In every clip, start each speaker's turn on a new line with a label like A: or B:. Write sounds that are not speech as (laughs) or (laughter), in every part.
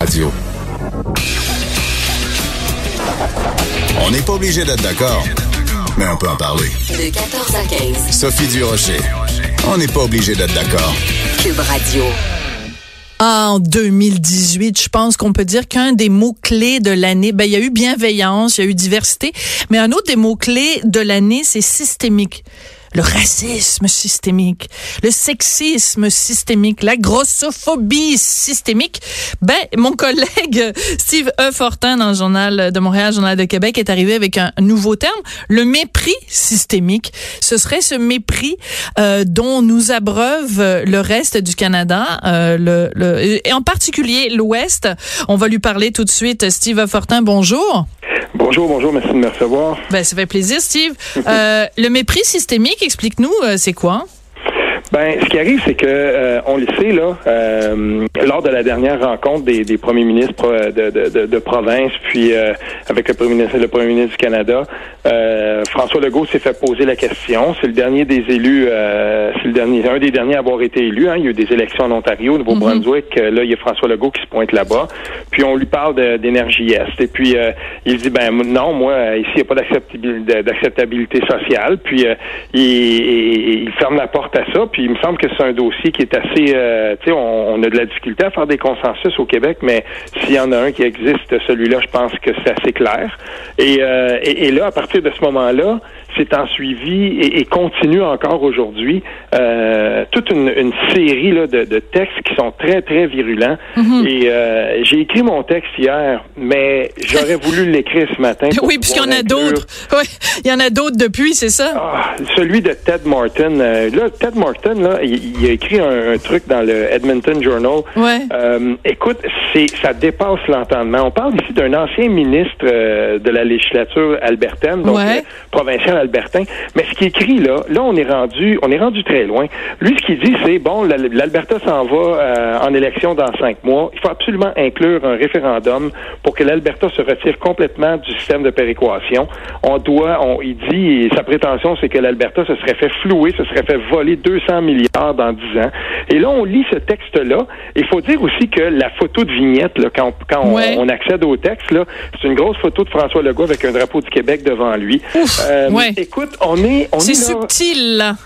A: Radio. On n'est pas obligé d'être d'accord, mais on peut en parler.
B: De 14 à 15.
A: Sophie Durocher. On n'est pas obligé d'être d'accord.
B: Cube Radio.
C: En 2018, je pense qu'on peut dire qu'un des mots-clés de l'année, ben, il y a eu bienveillance, il y a eu diversité, mais un autre des mots-clés de l'année, c'est systémique le racisme systémique, le sexisme systémique, la grossophobie systémique. Ben, mon collègue (laughs) Steve E. Fortin dans le Journal de Montréal, Journal de Québec, est arrivé avec un nouveau terme, le mépris systémique. Ce serait ce mépris euh, dont nous abreuve le reste du Canada, euh, le, le, et en particulier l'Ouest. On va lui parler tout de suite. Steve E. Fortin, bonjour.
D: Bonjour, bonjour, merci de me recevoir.
C: Ben, ça fait plaisir, Steve. euh, le mépris systémique, explique-nous, euh, c'est quoi?
D: Ben, ce qui arrive, c'est que euh, on le sait là, euh, lors de la dernière rencontre des, des premiers ministres de, de, de, de province, puis euh, avec le premier ministre, le premier ministre du Canada, euh, François Legault s'est fait poser la question. C'est le dernier des élus, c'est le dernier, un des derniers à avoir été élu. Hein. Il y a eu des élections en Ontario, au Nouveau-Brunswick. Là, il y a François Legault qui se pointe là-bas. Puis on lui parle d'énergie est. Et puis il dit ben non, moi ici il n'y a pas d'acceptabilité sociale. Puis il, il, il ferme la porte à ça. Puis il me semble que c'est un dossier qui est assez, euh, tu sais, on, a de la difficulté à faire des consensus au Québec, mais s'il y en a un qui existe, celui-là, je pense que c'est assez clair. Et, euh, et, là, à partir de ce moment-là, c'est en suivi et, et, continue encore aujourd'hui euh, toute une, une série là, de, de, textes qui sont très, très virulents.
C: Mhm.
D: Et euh, j'ai écrit mon texte hier, mais j'aurais (laughs) voulu l'écrire ce matin.
C: oui, puisqu'il y en a d'autres. (laughs) Oui, il y en a d'autres depuis, c'est ça?
D: Ah, celui de Ted Martin. Euh, là, Ted Martin, là, il, il a écrit un, un, truc dans le Edmonton Journal.
C: Ouais.
D: Écoute, ça dépasse l'entendement. On parle ici d'un ancien ministre de la législature albertaine, donc
C: ouais.
D: provincial albertain. Mais ce qui écrit là, là, on est rendu, on est rendu très loin. Lui, ce qu'il dit, c'est bon, l'Alberta s'en va euh, en élection dans cinq mois. Il faut absolument inclure un référendum pour que l'Alberta se retire complètement du système de péréquation. On doit, on, il dit, sa prétention, c'est que l'Alberta se serait fait flouer, se serait fait voler 200 milliards dans 10 ans. Et là, on lit ce texte-là. Il faut dire aussi que la photo de vignette, là, quand, quand
C: ouais.
D: on, on, accède au texte, là, c'est une grosse photo de François Legault avec un drapeau du Québec devant lui.
C: Ouf, euh, ouais.
D: Écoute, on est, on
C: c'est
D: est
C: subtil. Là.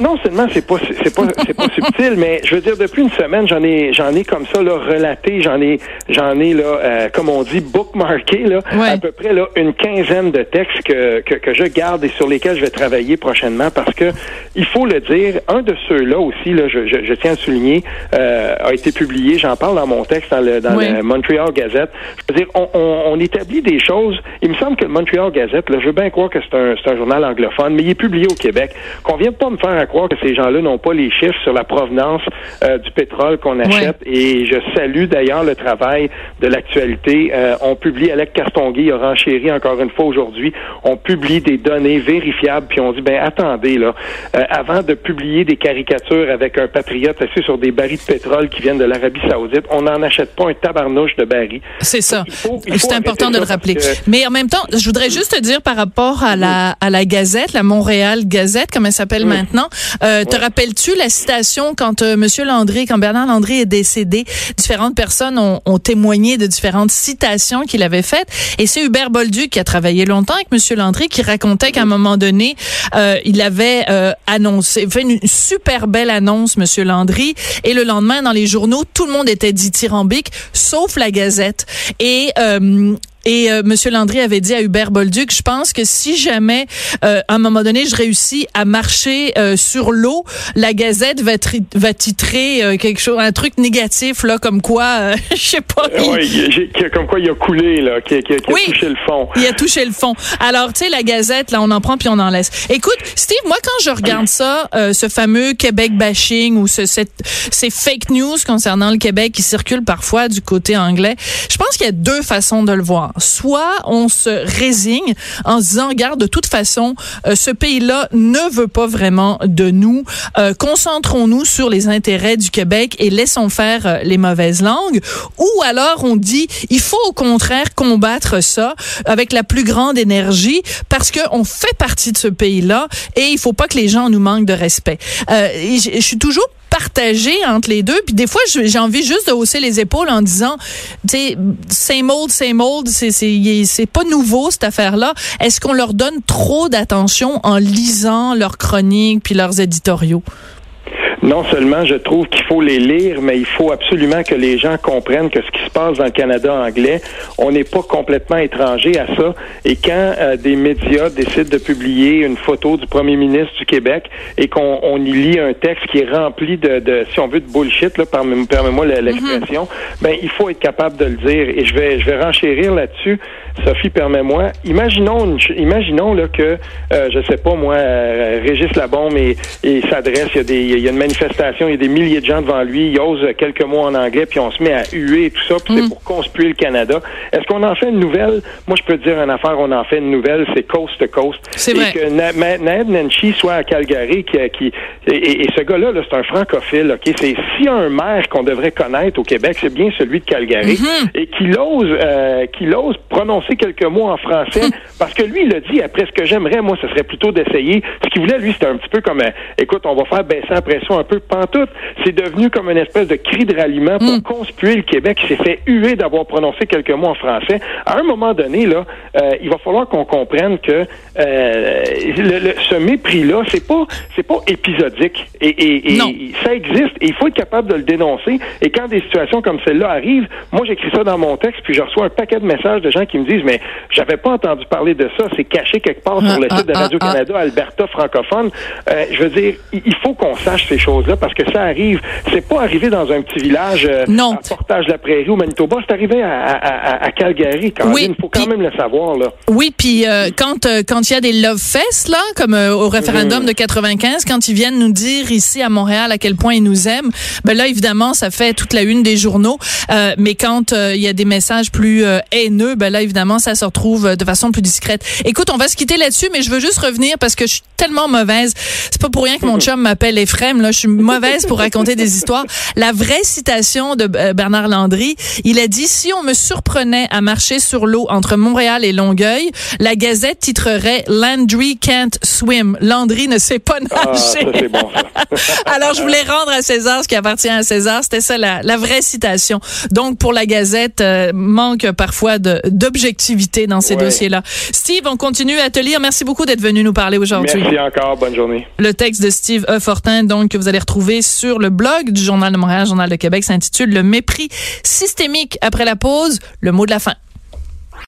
D: Non seulement c'est pas c'est pas c'est pas (laughs) subtil, mais je veux dire depuis une semaine j'en ai j'en ai comme ça là relaté, j'en ai j'en ai là euh, comme on dit bookmarké là
C: ouais.
D: à peu près là une quinzaine de textes que, que, que je garde et sur lesquels je vais travailler prochainement parce que il faut le dire un de ceux là aussi là je, je, je tiens à souligner euh, a été publié j'en parle dans mon texte dans le dans
C: oui.
D: le Montreal Gazette je veux dire on, on, on, établit des choses il me semble que le Montreal Gazette là je veux bien croire que c'est un c'est un journal anglophone mais il est publié au Québec qu'on vient pas me faire à croire que ces gens-là n'ont pas les chiffres sur la provenance euh, du pétrole qu'on achète.
C: Ouais.
D: Et je salue d'ailleurs le travail de l'actualité. Euh, on publie, Alec Castonguay a renchéri encore une fois aujourd'hui, on publie des données vérifiables, puis on dit, ben attendez, là, euh, avant de publier des caricatures avec un patriote assis sur des barils de pétrole qui viennent de l'Arabie saoudite, on n'en achète pas un tabarnouche de barils.
C: C'est ça. C'est important de le rappeler. Que... Mais en même temps, je voudrais juste te dire par rapport à la, à la Gazette, la Montréal Gazette, comme elle s'appelle maintenant, euh, te
D: Ouais.
C: rappelles-tu la citation quand euh, Monsieur Landry, quand Bernard Landry est décédé, différentes personnes ont, ont témoigné de différentes citations qu'il avait faites, et c'est Hubert Bolduc qui a travaillé longtemps avec Monsieur Landry qui racontait qu'à un moment donné, euh, il avait euh, annoncé, fait une super belle annonce, Monsieur Landry, et le lendemain dans les journaux, tout le monde était dithyrambique, sauf la Gazette, et euh, et euh, Monsieur Landry avait dit à Hubert Bolduc, je pense que si jamais, euh, à un moment donné, je réussis à marcher euh, sur l'eau, la Gazette va, va titrer euh, quelque chose, un truc négatif là, comme quoi, euh, (laughs) je sais pas.
D: Il... Oui, comme quoi il a coulé là, qui, qui, qui
C: oui,
D: a touché le fond.
C: Il a touché le fond. Alors, tu sais, la Gazette, là, on en prend puis on en laisse. Écoute, Steve, moi quand je regarde ça, euh, ce fameux Québec bashing ou ce, cette, ces fake news concernant le Québec qui circulent parfois du côté anglais, je pense qu'il y a deux façons de le voir soit on se résigne en se disant, regarde, de toute façon, euh, ce pays-là ne veut pas vraiment de nous. Euh, Concentrons-nous sur les intérêts du Québec et laissons faire euh, les mauvaises langues. Ou alors on dit, il faut au contraire combattre ça avec la plus grande énergie parce que on fait partie de ce pays-là et il faut pas que les gens nous manquent de respect. Euh, je suis toujours partagé entre les deux. Puis des fois, j'ai envie juste de hausser les épaules en disant, tu same old, same old, c'est pas nouveau cette affaire-là. Est-ce qu'on leur donne trop d'attention en lisant leurs chroniques puis leurs éditoriaux?
D: Non seulement je trouve qu'il faut les lire, mais il faut absolument que les gens comprennent que ce qui se passe dans le Canada anglais, on n'est pas complètement étranger à ça. Et quand euh, des médias décident de publier une photo du premier ministre du Québec et qu'on on y lit un texte qui est rempli de, de si on veut, de bullshit, là, permets-moi l'expression, mm-hmm. ben il faut être capable de le dire. Et je vais, je vais renchérir là-dessus. Sophie, permets-moi. Imaginons, imaginons là que, euh, je sais pas moi, euh, Régis Labombe et, et s'adresse, il y a des, il y a une manifestation, il y a des milliers de gens devant lui, il ose quelques mots en anglais, puis on se met à huer et tout ça, puis c'est mm. pour conspuer le Canada. Est-ce qu'on en fait une nouvelle? Moi, je peux te dire une affaire, on en fait une nouvelle, c'est coast to coast.
C: C'est vrai.
D: que Ned Nancy soit à Calgary, qui, qui et, ce gars-là, -là, c'est un francophile, OK? C'est s'il y a un maire qu'on devrait connaître au Québec, c'est bien celui de Calgary, mm-hmm. et qu'il ose, euh, qu'il ose prononcer quelques mots en français, (laughs) parce que lui, il a dit, après ce que j'aimerais, moi, ce serait plutôt d'essayer. Ce qu'il voulait, lui, c'était un petit peu comme, euh, écoute, on va faire baisser la pression un peu pantoute. C'est devenu comme une espèce de cri de ralliement pour mm. conspuer le Québec qui s'est fait huer d'avoir prononcé quelques mots en français. À un moment donné, là, euh, il va falloir qu'on comprenne que euh, ce mépris-là, c'est pas c'est pas épisodique. Et, et, ça existe. Et il faut être capable de le dénoncer. Et quand des situations comme celle-là arrivent, moi j'écris ça dans mon texte, puis je reçois un paquet de messages de gens qui me disent Mais j'avais pas entendu parler de ça, c'est caché quelque part sur le ah, site de ah, Radio-Canada, ah, Alberta francophone. Euh, je veux dire, il faut qu'on sache ces choses-là parce que ça arrive. C'est pas arrivé dans un petit village euh,
C: non.
D: à Portage la Prairie au Manitoba, c'est arrivé à, à, Calgary. Quand
C: oui,
D: il faut quand même le savoir là.
C: Oui, puis euh, quand euh, quand il y a des love fests là, comme au référendum mm. de 95, quand ils viennent nous dire ici à Montréal à quel point ils nous aiment, ben là évidemment ça fait toute la une des journaux. mais quand il y a des messages plus haineux, ben là évidemment ça se retrouve de façon plus discrète. Écoute, on va se quitter là-dessus, mais je veux juste revenir parce que je suis tellement mauvaise. C'est pas pour rien que mon chum m'appelle Ephraim. Là, je suis mauvaise pour raconter des histoires. La vraie citation de euh, Bernard Landry, il a dit si on me surprenait à marcher sur l'eau entre Montréal et Longueuil, la Gazette titrerait Landry can't swim. Landry ne sait pas
D: ah, nager. bon, (laughs)
C: Alors je voulais rendre à César ce qui appartient à César. C'était ça la, la, vraie citation. Donc pour la Gazette, euh, manque parfois dans ces dossiers-là. Steve, on continue à te lire. Merci beaucoup d'être venu nous parler aujourd'hui.
D: Merci encore. Bonne journée.
C: Le texte de Steve E. Fortin, donc, que vous allez retrouver sur le blog du Journal de Montréal, Journal de Québec, s'intitule Le mépris systémique après la pause, le mot de la fin.